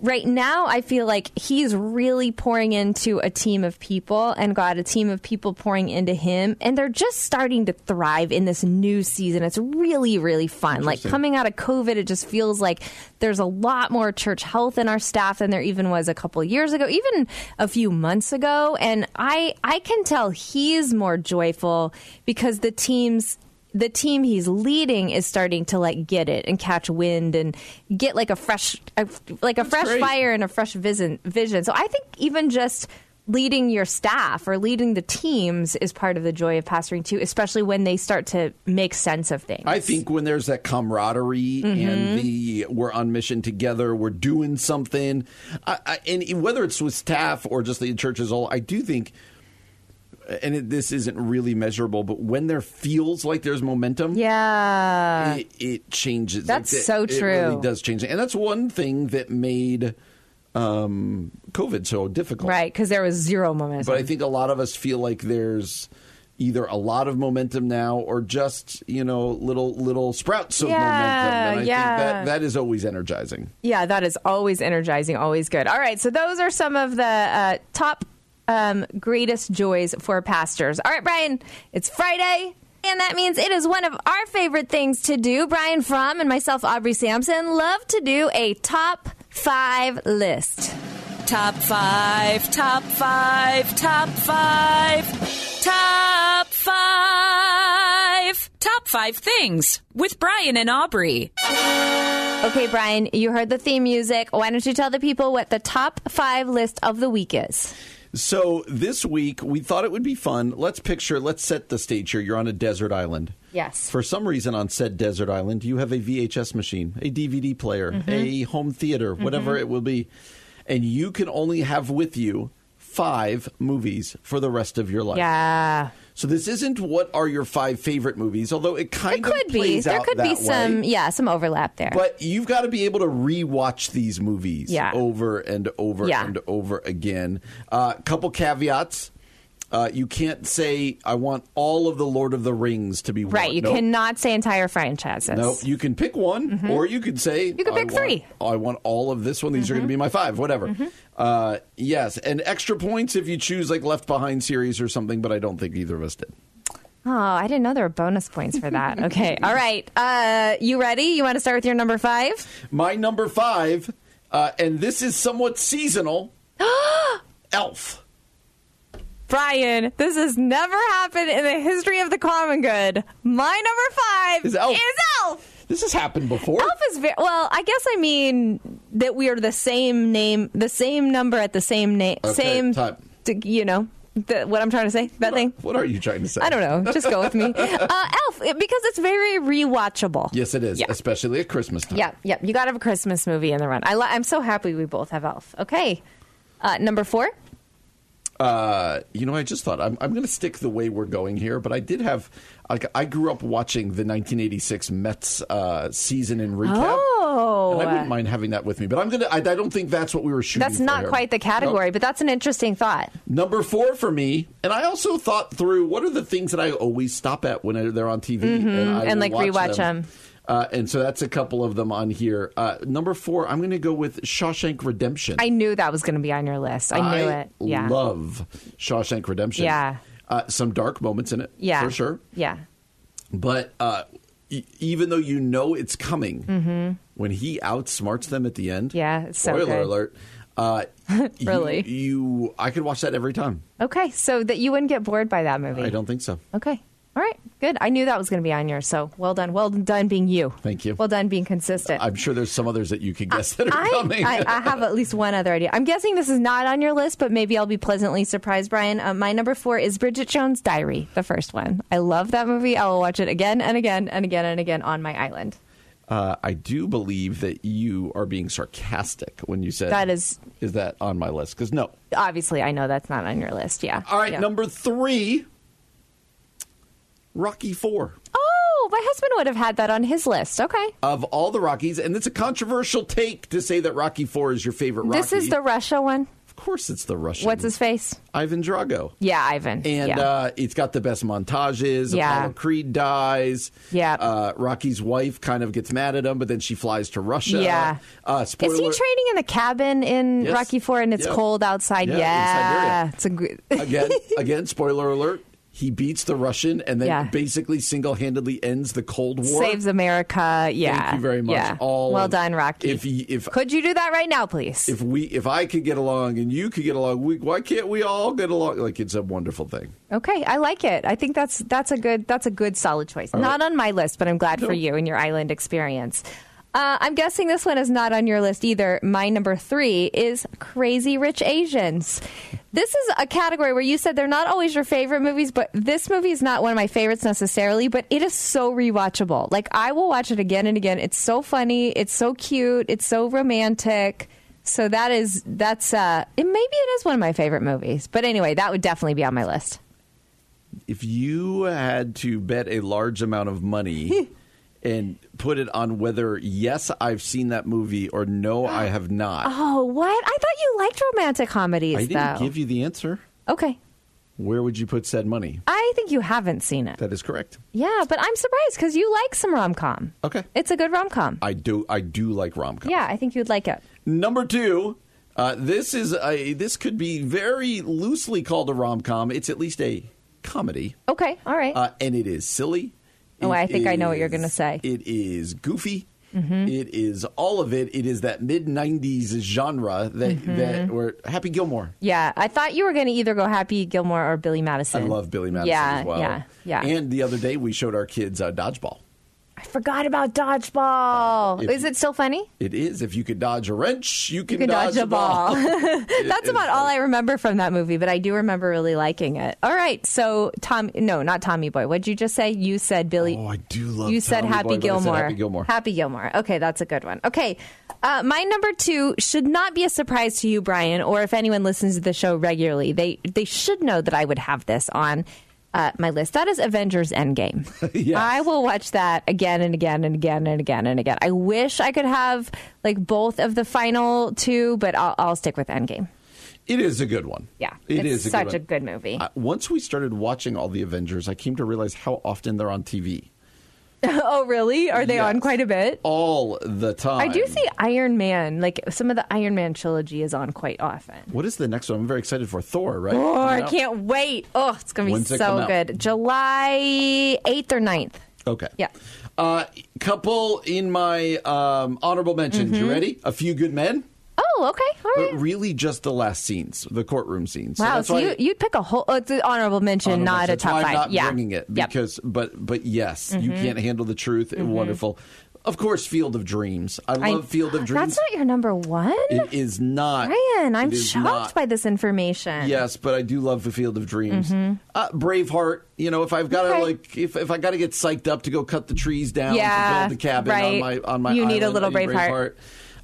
right now I feel like he's really pouring into a team of people and got a team of people pouring into him, and they're just starting to thrive in this new season. It's really, really fun. Like coming out of COVID, it just feels like there's a lot more church health in our staff than there even was a couple years ago, even a few months ago. And I, I can tell he's more joyful because the team's the team he's leading is starting to like get it and catch wind and get like a fresh a, like a fresh great. fire and a fresh vision vision so i think even just leading your staff or leading the teams is part of the joy of pastoring too especially when they start to make sense of things I think when there's that camaraderie and Mhm. the we're on mission together, we're doing something, I, I, and whether it's with staff or just the church as a whole, I do think, and it, this isn't really measurable, but when there feels like there's momentum, yeah, it, it changes. That's Like, so It true. really does change, and that's one thing that made um, COVID so difficult. right because there was zero momentum But I think a lot of us feel like there's either a lot of momentum now or just you know little little sprouts of Yeah, momentum. And I yeah. think that that is always energizing. Yeah, that is always energizing, always good. All right, so those are some of the uh, top um, greatest joys for pastors. All right, Brian, it's Friday. And that means it is one of our favorite things to do. Brian Fromm and myself, Aubrey Sampson, love to do a top five list. Top five, top five, top five, top five, top five things with Brian and Aubrey. Okay, Brian, you heard the theme music. Why don't you tell the people what the top five list of the week is? So this week we thought it would be fun. Let's picture. Let's set the stage here. You're on a desert island. Yes. For some reason, on said desert island, you have a VHS machine, a DVD player, Mhm. a home theater, whatever Mhm. it will be, and you can only have with you five movies for the rest of your life. Yeah. So this isn't what are your five favorite movies, although it kind It of could be. There could be some, way. yeah, some overlap there. But you've got to be able to rewatch these movies Yeah. over and over Yeah. and over again. A uh, couple caveats. Uh, you can't say, I want all of the Lord of the Rings to be Right, one." you Nope. cannot say entire franchises. Nope. You can pick one, or you could say Mm-hmm. You can I pick want- three. I want all of this one. These are going to be my five. Whatever. Uh, yes, and extra points if you choose like Left Behind series or something. But I don't think either of us did. Oh, I didn't know there were bonus points for that. Okay. All right. Uh, you ready? You want to start with your number five? My number five, uh, and this is somewhat seasonal. Elf. Brian, this has never happened in the history of the common good. My number five Is Elf. Is Elf. This has happened before. Elf is very well. I guess I mean that we are the same name, the same number at the same name, Okay, same. time. You know the, what I'm trying to say. That thing. What are you trying to say? I don't know. Just go with me. Uh, Elf, because it's very rewatchable. Yes, it is, Yeah. especially at Christmas time. Yep, yep. You got to have a Christmas movie in the run. I li- I'm so happy we both have Elf. Okay. Uh, number four. Uh, you know, I just thought I'm, I'm going to stick the way we're going here, but I did have. Like, I grew up watching the 1986 Mets uh, season in recap. Oh. and I wouldn't mind having that with me, but I'm gonna. I, I don't think that's what we were shooting. That's not here. quite the category, No. but that's an interesting thought. Number four for me, and I also thought through what are the things that I always stop at when they're on TV, Mhm, and, I and like watch rewatch them. Uh, and so that's a couple of them on here. Uh, number four, I'm going to go with Shawshank Redemption. I knew that was going to be on your list. I knew it. Yeah. love Shawshank Redemption. Yeah. Uh, some dark moments in it, yeah. for sure. Yeah. But uh, e- even though you know it's coming, hmm when he outsmarts them at the end, Yeah. So spoiler alert. Uh, Really? You, you, I could watch that every time. Okay. So that you wouldn't get bored by that movie. I don't think so. Okay. All right. Good. I knew that was going to be on yours. So well done. Well done being you. Thank you. Well done being consistent. I'm sure there's some others that you could guess that are I, coming. I, I have at least one other idea. I'm guessing this is not on your list, but maybe I'll be pleasantly surprised, Brian. Uh, my number four is Bridget Jones' Diary, the first one. I love that movie. I will watch it again and again and again and again on my island. Uh, I do believe that you are being sarcastic when you said That is- is that on my list? Because no. Obviously, I know that's not on your list. Yeah. All right, Yeah. number three, Rocky Four. Oh, my husband would have had that on his list. Okay. Of all the Rockies, and it's a controversial take to say that Rocky Four is your favorite Rocky. This is the Russia one. Of course, it's the Russian. One. What's his face? Ivan Drago. Yeah, Ivan. And yeah. uh, it's got the best montages. Yeah. Apollo Creed dies. Yeah. Uh, Rocky's wife kind of gets mad at him, but then she flies to Russia. Yeah. Uh. Is he training in the cabin in Yes. Rocky Four and it's Yep. cold outside? Yeah, Yeah, it's a good. again, again, spoiler alert. He beats the Russian and then Yeah. basically single handedly ends the Cold War. Saves America. Yeah. Thank you very much. Yeah. All well of- done, Rocky. If he, if Could you do that right now, please? if we if I could get along and you could get along, we, why can't we all get along? Like it's a wonderful thing. okay, I like it. I think that's that's a good that's a good solid choice. All Not right. on my list, but I'm glad for you and your island experience. Uh, I'm guessing this one is not on your list either. My number three is Crazy Rich Asians. This is a category where you said they're not always your favorite movies, but this movie is not one of my favorites necessarily, but it is so rewatchable. Like, I will watch it again and again. It's so funny. It's so cute. It's so romantic. So that is, that's, uh, it, maybe it is one of my favorite movies. But anyway, that would definitely be on my list. If you had to bet a large amount of money and put it on whether yes I've seen that movie or no I have not, Oh, what? I thought you liked romantic comedies, I didn't though. give you the answer. okay. Where would you put said money? I think you haven't seen it. That is correct. Yeah, but I'm surprised because you like some rom com. Okay. It's a good rom com. I do. I do like rom com. Yeah, I think you'd like it. Number two, uh, this is a this could be very loosely called a rom com. It's at least a comedy, Okay, all right. uh, and it is silly. Oh, I think I know what you're gonna say. It is goofy. Mhm. It is all of it. It is that mid '90s genre that Mhm. that where Happy Gilmore. yeah, I thought you were going to either go Happy Gilmore or Billy Madison. I love Billy Madison yeah, as well. Yeah, yeah. And the other day we showed our kids uh, dodgeball. I forgot about Dodgeball. If- Is it still funny? It is if you could dodge a wrench, you can, You can dodge, a ball. It That's is about all I remember from that movie, but I do remember really liking it. All right, so Tom, no, not Tommy Boy. What'd you just say? You said Billy. Oh, I do love. you said Tommy Happy Boy, but I said Gilmore. Happy Gilmore. Happy Gilmore. Okay, that's a good one. Okay, uh, my number two should not be a surprise to you, Brian, or if anyone listens to the show regularly, they they should know that I would have this on. Uh, my list. That is Avengers Endgame. I will watch that again and again and again and again and again. I wish I could have like both of the final two, but I'll, I'll stick with Endgame. It is a good one. Yeah, It it's is a such good a good movie. Uh, once we started watching all the Avengers, I came to realize how often they're on TV. oh, really? Are they on quite a bit? All the time. I do see Iron Man. Like some of the Iron Man trilogy is on quite often. What is the next one? I'm very excited for Thor, right? Oh, I You can't wait. Oh, it's going to be so out? good. July 8th or 9th. Okay. Yeah. Uh, couple in my um, honorable mentions. You Mhm. ready? A few good men. Oh, okay. All right. But really, just the last scenes, the courtroom scenes. wow, that's so you, you'd pick a whole, it's an honorable mention, Honorable not mention. a why top I'm five. not yeah. bringing it Yep. because, but but yes, you Mhm. can't handle the truth. Mhm. Wonderful. Of course, Field of Dreams. I I- love Field of Dreams. That's not your number one? It is not. Ryan, I'm shocked not. by this information. Yes, but I do love the Field of Dreams. Mhm. Uh, Braveheart. You know, if I've got to Okay. like, if, if I got to get psyched up to go cut the trees down Yeah, to build the cabin right. on my on my You need a little I Braveheart.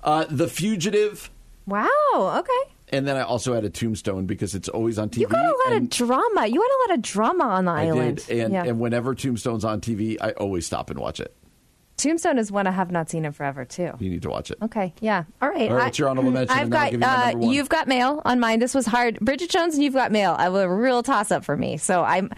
Uh, the Fugitive. Wow. Okay. And then I also had a Tombstone because it's always on TV. You got a lot of drama. You had a lot of drama on the I island. did, and, yeah. and whenever Tombstone's on TV, I always stop and watch it. Tombstone is one I have not seen in forever too. You need to watch it. Okay, yeah. All right. All right, what's your honorable mention, I've and then I'll got you uh, you've got mail on mine. This was hard. Bridget Jones and you've got mail. I have a real toss up for me. So I'm.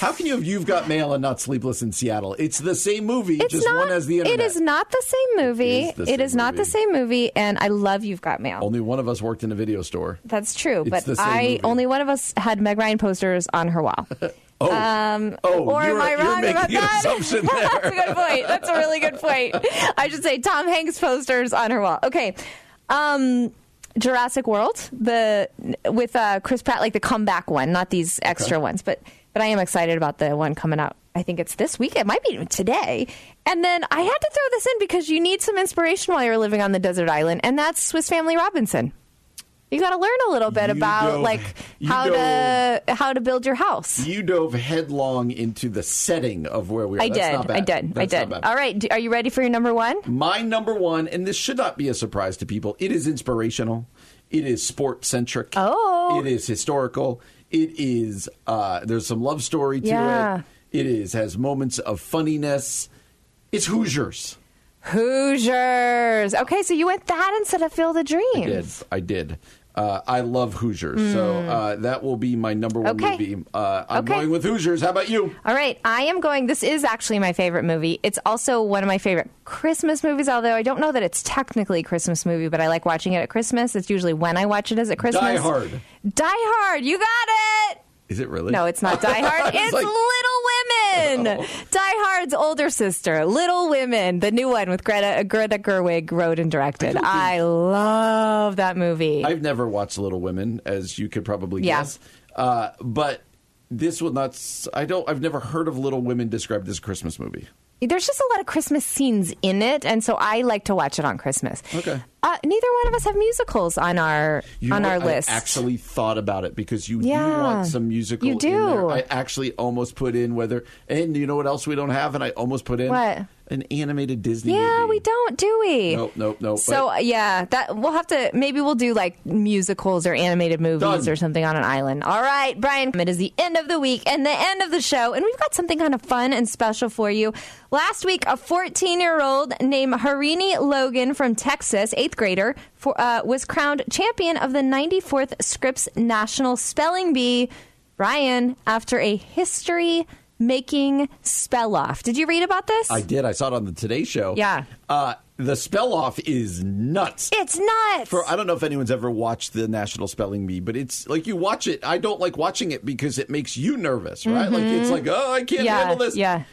How can you have You've Got Mail and not Sleepless in Seattle? It's the same movie, It's just not. one has the internet. It is not the same movie. It is, It is not the same movie, and I love You've Got Mail. Only one of us worked in a video store. That's true, It's but I movie. only one of us had Meg Ryan posters on her wall. Oh, Um, oh, or am I wrong about that? That's a good point. That's a really good point. I should say Tom Hanks posters on her wall. Okay. Um, Jurassic World, the with uh, Chris Pratt, like the comeback one, not these extra ones, but but I am excited about the one coming out. I think it's this week. It might be today. And then I had to throw this in because you need some inspiration while you're living on the desert island, and that's Swiss Family Robinson. You got to learn a little bit You about dove- like how to how to build your house. You dove headlong into the setting of where we are. I That's did. not bad. I did. That's I did. All right. Are you ready for your number one? My number one, and this should not be a surprise to people, it is inspirational. It is sport centric. Oh. It is historical. It is, uh, there's some love story to Yeah. it. It is, has moments of funniness. It's Hoosiers. Hoosiers. Okay, so you went that instead of Field of Dreams. I did. I did. Uh, I love Hoosiers. So uh, that will be my number one Hmm. Okay. movie. Uh, I'm Okay. going with Hoosiers. How about you? All right, I am going. This is actually my favorite movie. It's also one of my favorite Christmas movies, although I don't know that it's technically a Christmas movie, but I like watching it at Christmas. It's usually when I watch it as at Christmas. Die Hard. Die Hard. You got it. Is it really? No, it's not Die Hard. It's like- Little Women. Die Hard's older sister, Little Women, the new one with Greta Greta Gerwig wrote and directed. I, love that movie. I've never watched Little Women, as you could probably Yeah. guess. Uh, but this will not. I don't. I've never heard of Little Women described as a Christmas movie. There's just a lot of Christmas scenes in it, and so I like to watch it on Christmas. Okay. Uh, neither one of us have musicals on our You on know our what? list. I actually thought about it because you, Yeah. you want some musical. You In there. do. I actually almost put in whether. And you know what else we don't have? And I almost put in What? An animated Disney. yeah, movie. we don't, do we? Nope, nope, nope. So But- uh, yeah, that we'll have to maybe we'll do like musicals or animated movies Done. or something on an island. All right, Brian, it is the end of the week and the end of the show, and we've got something kind of fun and special for you. Last week, a 14-year-old named Harini Logan from Texas, eighth grader, for, uh, was crowned champion of the 94th Scripps National Spelling Bee. Brian, after a history making spell off. Did you read about this? I did. I saw it on the Today Show. Yeah. Uh, the spell off is nuts. It's nuts. For I don't know if anyone's ever watched the National Spelling Bee, but it's like you watch it. I don't like watching it because it makes you nervous, right? Like it's like, oh, I can't Mm-hmm. Yeah, handle this. yeah.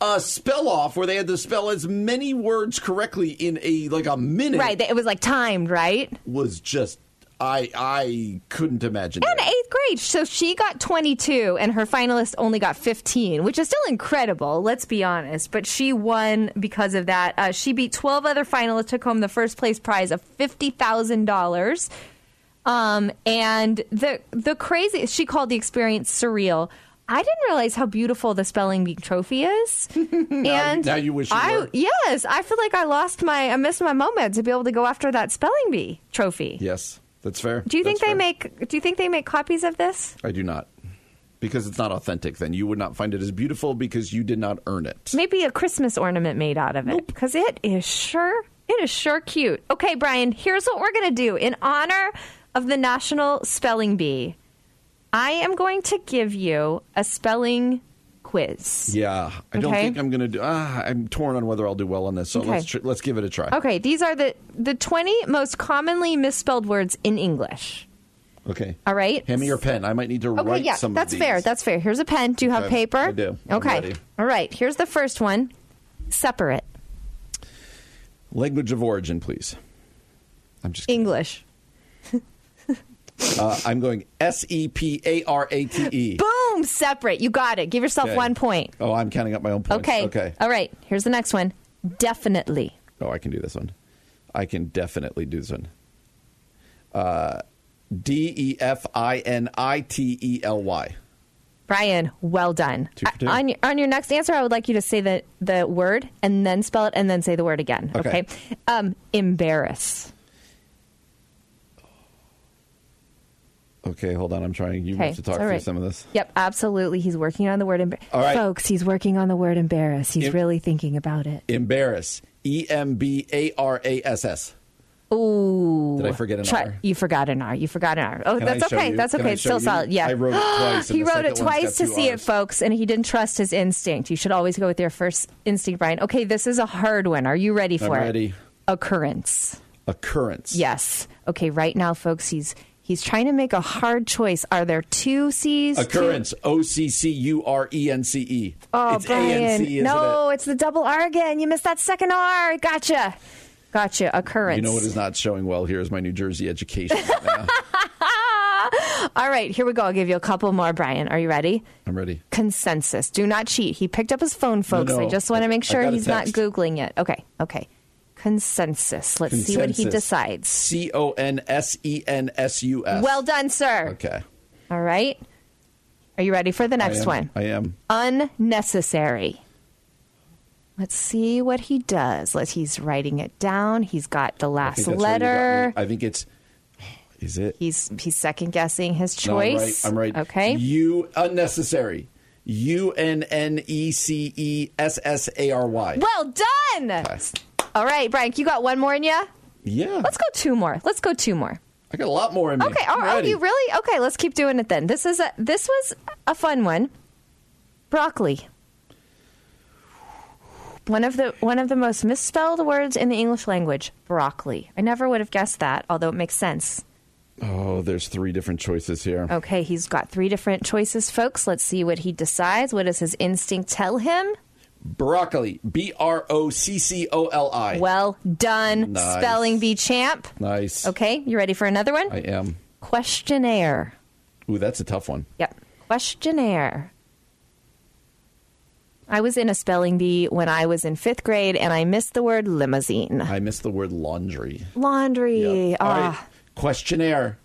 A spell off where they had to spell as many words correctly in a like a minute. Right, it was like timed, right? Was just I I couldn't imagine. And that. eighth grade. So she got 22 and her finalist only got 15, which is still incredible, let's be honest. But she won because of that. Uh, she beat 12 other finalists, took home the first place prize of $50,000. Um, and the the crazy, she called the experience surreal. I didn't realize how beautiful the spelling bee trophy is. and now you wish you I were. yes, I feel like I lost my I missed my moment to be able to go after that spelling bee trophy. Yes, that's fair. Do you think they fair. make? Do you think they make copies of this? I do not. Because it's not authentic, then you would not find it as beautiful because you did not earn it. Maybe a Christmas ornament made out of it because it is sure it is sure cute. Okay, Brian, here's what we're gonna do in honor of the National Spelling Bee. I am going to give you a spelling quiz. Yeah, I don't Okay. think I'm going to do. Ah, I'm torn on whether I'll do well on this. So Okay. let's tr- let's give it a try. Okay, these are the the 20 most commonly misspelled words in English. Okay. All right. Hand me your pen. I might need to Okay, write yeah, some that's of these. fair. That's fair. Here's a pen. Do you have paper? I do. I'm Okay. ready. All right. Here's the first one. Separate. Language of origin, please. I'm just. English. Uh, I'm going S E P A R A T E. Boom! Separate. You got it. Give yourself Okay. one point. Oh, I'm counting up my own points. Okay. Okay. All right. Here's the next one. Definitely. Oh, I can do this one. I can definitely do this one. Uh, D E F I N I T E L Y. Brian, well done. Two for two. Uh, On, your, on your next answer, I would like you to say the, the word and then spell it and then say the word again. Okay. Um, embarrass. Okay, hold on. I'm trying. You Okay, have to talk through right. some of this. Yep, absolutely. He's working on the word embarrass. All right. Folks, he's working on the word embarrass. He's Em- really thinking about it. Embarrass. E M B A R A S S. Ooh. Did I forget an Try- R? You forgot an R. You forgot an R. Oh, Can that's okay. you? That's okay. It's still you? solid. Yeah. I wrote it twice, he wrote it twice to see it, folks, and he didn't trust his instinct. You should always go with your first instinct, Brian. Okay, this is a hard one. Are you ready I'm for it? ready. Occurrence. Occurrence. Yes. Okay, right now, folks, he's he's trying to make a hard choice. Are there two C's? Occurrence. O C C U R E N C E. Oh, it's Brian. A-N-C, no, it's the double R again. You missed that second R. Gotcha. Gotcha. it? Occurrence. You know what is not showing well here is my New Jersey education. All right, here we go. I'll give you a couple more, Brian. Are you ready? I'm ready. Consensus. Do not cheat. He picked up his phone, folks. no. I just want to make sure he's not. Googling it. Okay, okay. Consensus. Let's see what he decides. C O N S E N S U S. Well done, sir. Okay. All right. Are you ready for the next I one? I am. Unnecessary. Let's see what he does. Let's, he's writing it down. He's got the last think that's where you got letter. I think it's. Is it? He's he's second guessing his No, I'm choice. right. I'm right. Okay. U unnecessary. U N N E C E S S A R Y. Well done. All right, Brian, you got one more in you? Yeah. Let's go two more. Let's go two more. I got a lot more in me. Okay. Oh, oh, you really? Okay, let's keep doing it then. This is a this was a fun one. Broccoli. One of the one of the most misspelled words in the English language. Broccoli. I never would have guessed that, although it makes sense. Oh, there's three different choices here. Okay, he's got three different choices, folks. Let's see what he decides. What does his instinct tell him? Broccoli. B R O C C O L I. Well done, Nice. spelling bee champ. Nice. Okay, you ready for another one? I am. Questionnaire. Ooh, that's a tough one. Yep. Questionnaire. I was in a spelling bee when I was in fifth grade and I missed the word limousine. I missed the word laundry. Laundry. All right. Ah, Questionnaire.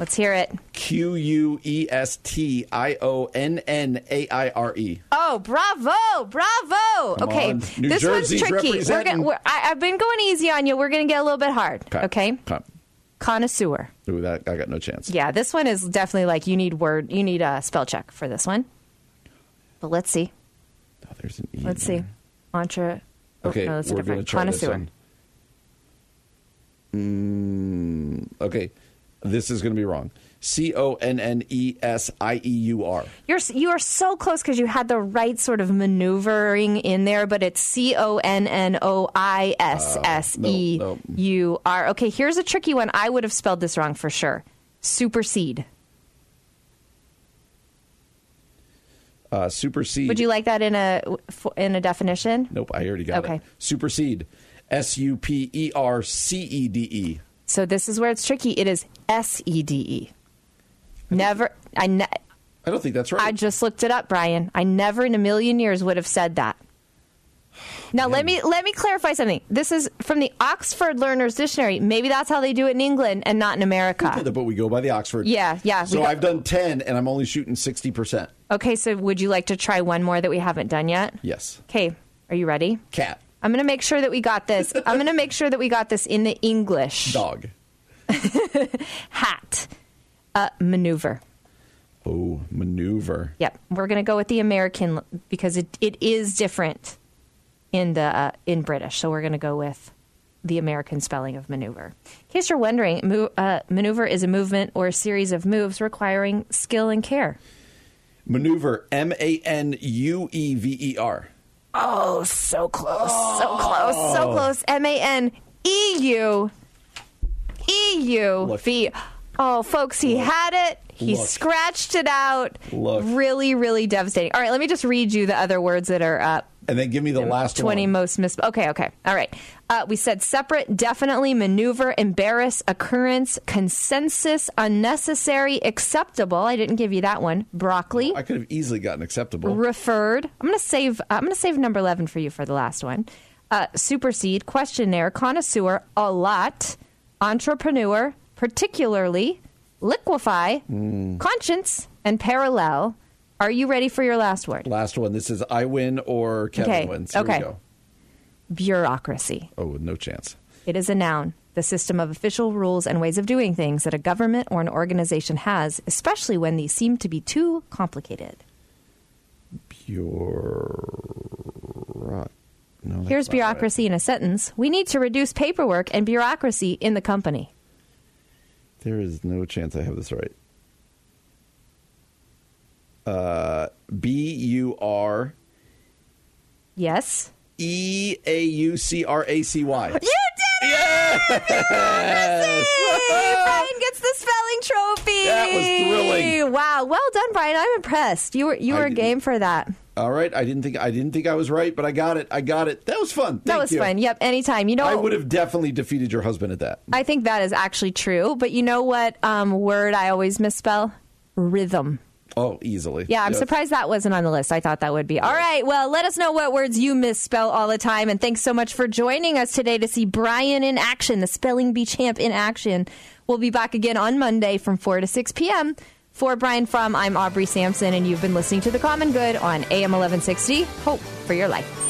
Let's hear it. Q U E S T I O N N A I R E. Oh, bravo, bravo. Come okay, this Jersey's one's tricky. We're gonna, we're, I, I've been going easy on you. We're going to get a little bit hard. Okay. Okay. Connoisseur. Ooh, that I got no chance. Yeah, this one is definitely like you need word, you need a spell check for this one. But let's see. Oh, there's an E. Let's see. Entre. oh, Okay, no, that's a we're going to different. try this Connoisseur. one. Mm, okay, this is going to be wrong. C O N N E S I E U R. You're you are so close because you had the right sort of maneuvering in there, but it's C O N N O I S S E U R. Okay, here's a tricky one. I would have spelled this wrong for sure. Supersede. Uh, supersede. Would you like that in a in a definition? Nope, I already got Okay. it. Supersede. S U P E R C E D E. So this is where it's tricky. It is S E D E. Never. I. Ne- I don't think that's right. I just looked it up, Brian. I never in a million years would have said that. Now let me let me clarify something. This is from the Oxford Learner's Dictionary. Maybe that's how they do it in England and not in America. but we go by the Oxford. Yeah, yeah, So I've done 10 and I'm only shooting 60%. Okay, so would you like to try one more that we haven't done yet? Yes. Okay, are you ready? Cat. I'm going to make sure that we got this. I'm going to make sure that we got this in the English. Dog. Hat. Uh, maneuver. Oh, maneuver. Yep, we're going to go with the American because it, it is different in the uh, in British. So we're going to go with the American spelling of maneuver. In case you're wondering, mo- uh, maneuver is a movement or a series of moves requiring skill and care. Maneuver. M A N U E V E R. Oh, so close, so oh. close, so close. M A N E U E U V. Oh, folks, he had it. He Look. scratched it out. Look. Really, really devastating. All right, let me just read you the other words that are up. And then give me the last 20 one. most mis. Okay, okay. All right. Uh, we said separate, definitely, maneuver, embarrass, occurrence, consensus, unnecessary, acceptable. I didn't give you that one. Broccoli. I could have easily gotten acceptable. referred. I'm going to save. I'm going to save number eleven for you for the last one. Uh, supersede, questionnaire, connoisseur, a lot, entrepreneur, particularly, liquefy, Hmm. conscience, and parallel. Are you ready for your last word? Last one. This is I win or Kevin Okay, wins. Here okay. Bureaucracy. Oh, with no chance. It is a noun, the system of official rules and ways of doing things that a government or an organization has, especially when these seem to be too complicated. Bureau- no, Here's bureaucracy in a sentence. We need to reduce paperwork and bureaucracy in the company. There is no chance I have this right. Uh, B U R Yes. E A U C R A C Y. You did it! Yes! Brian gets the spelling trophy. That was thrilling. Wow, well done, Brian. I'm impressed. You were you were game for that. All right, I didn't think I didn't think I was right, but I got it. I got it. That was fun. that was you. fun. Yep, anytime. You know, I would have definitely defeated your husband at that. I think that is actually true. But you know what um, word I always misspell? Rhythm. Oh, easily. Yeah, I'm Yes. surprised that wasn't on the list. I thought that would be. All right, well, let us know what words you misspell all the time. And thanks so much for joining us today to see Brian in action, the Spelling Bee champ in action. We'll be back again on Monday from 4 to 6 p.m. For Brian Fromm, I'm Aubrey Sampson, and you've been listening to The Common Good on AM 1160. Hope for your life.